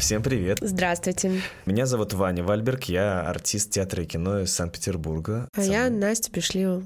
Всем привет. Здравствуйте. Меня зовут Ваня Вальберг, я артист театра и кино из Санкт-Петербурга. А Сам... я Настя Пришлива,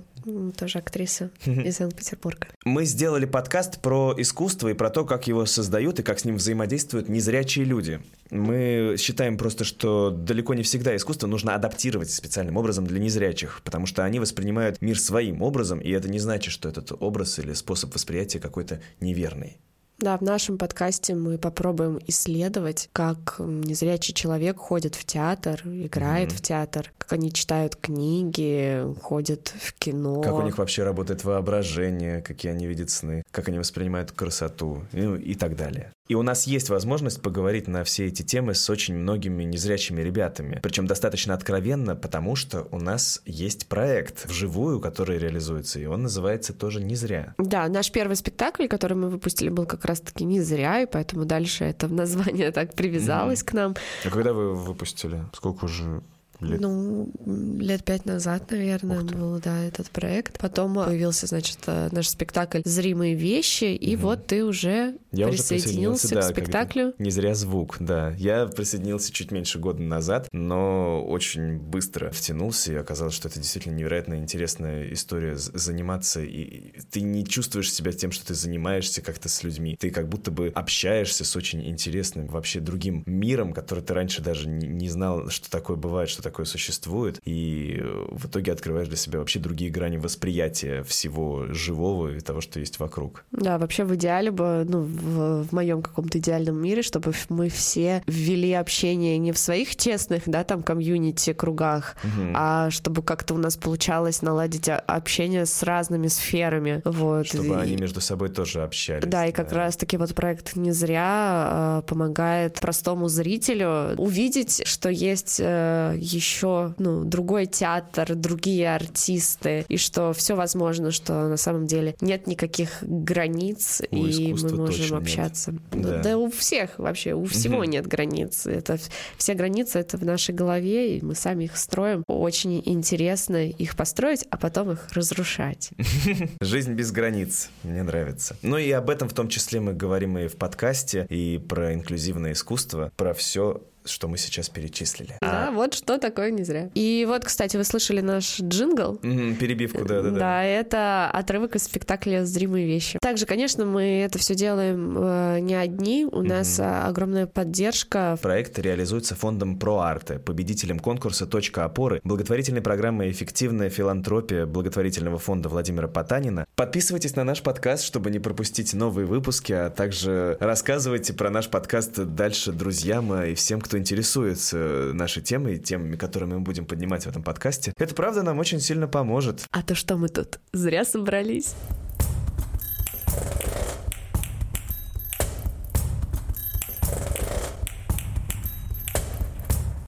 тоже актриса из Санкт-Петербурга. Мы сделали подкаст про искусство и про то, как его создают и как с ним взаимодействуют незрячие люди. Мы считаем просто, что далеко не всегда искусство нужно адаптировать специальным образом для незрячих, потому что они воспринимают мир своим образом, и это не значит, что этот образ или способ восприятия какой-то неверный. Да, в нашем подкасте мы попробуем исследовать, как незрячий человек ходит в театр, играет mm-hmm. в театр, как они читают книги, ходят в кино. Как у них вообще работает воображение, какие они видят сны, как они воспринимают красоту ну, и так далее. И у нас есть возможность поговорить на все эти темы с очень многими незрячими ребятами. Причем достаточно откровенно, потому что у нас есть проект вживую, который реализуется, и он называется тоже «Не зря». Да, наш первый спектакль, который мы выпустили, был как раз-таки «Не зря», и поэтому дальше это название так привязалось mm-hmm. к нам. А когда вы выпустили? Сколько уже Лет... Ну, лет пять назад, наверное, был, да, этот проект. Потом появился, значит, э, наш спектакль «Зримые вещи», и угу. вот ты уже я присоединился, уже присоединился к да, спектаклю. Не зря звук, да. Я присоединился чуть меньше года назад, но очень быстро втянулся, и оказалось, что это действительно невероятно интересная история заниматься, и ты не чувствуешь себя тем, что ты занимаешься как-то с людьми. Ты как будто бы общаешься с очень интересным вообще другим миром, который ты раньше даже не знал, что такое бывает, что такое существует, и э, в итоге открываешь для себя вообще другие грани восприятия всего живого и того, что есть вокруг. Да, вообще в идеале бы, ну, в, в моем каком-то идеальном мире, чтобы мы все ввели общение не в своих честных, да, там, комьюнити кругах, угу. а чтобы как-то у нас получалось наладить общение с разными сферами, вот. Чтобы и... они между собой тоже общались. Да, и как да. раз-таки вот проект «Не зря» э, помогает простому зрителю увидеть, что есть э, еще ну, другой театр, другие артисты, и что все возможно, что на самом деле нет никаких границ, у и мы можем общаться. Нет. Ну, да. да у всех вообще, у всего угу. нет границ. Это все границы это в нашей голове, и мы сами их строим. Очень интересно их построить, а потом их разрушать. Жизнь без границ. Мне нравится. Ну и об этом в том числе мы говорим и в подкасте, и про инклюзивное искусство, про все что мы сейчас перечислили. Да, а... вот что такое не зря. И вот, кстати, вы слышали наш джингл. Mm-hmm, перебивку, да, да, да. Да, это отрывок из спектакля «Зримые вещи». Также, конечно, мы это все делаем э, не одни. У mm-hmm. нас э, огромная поддержка. Проект реализуется фондом ProArte, победителем конкурса «Точка опоры», благотворительной программы «Эффективная филантропия» благотворительного фонда Владимира Потанина. Подписывайтесь на наш подкаст, чтобы не пропустить новые выпуски, а также рассказывайте про наш подкаст дальше друзьям и всем, кто кто интересуется нашей темой, темами, которые мы будем поднимать в этом подкасте. Это, правда, нам очень сильно поможет. А то что мы тут зря собрались?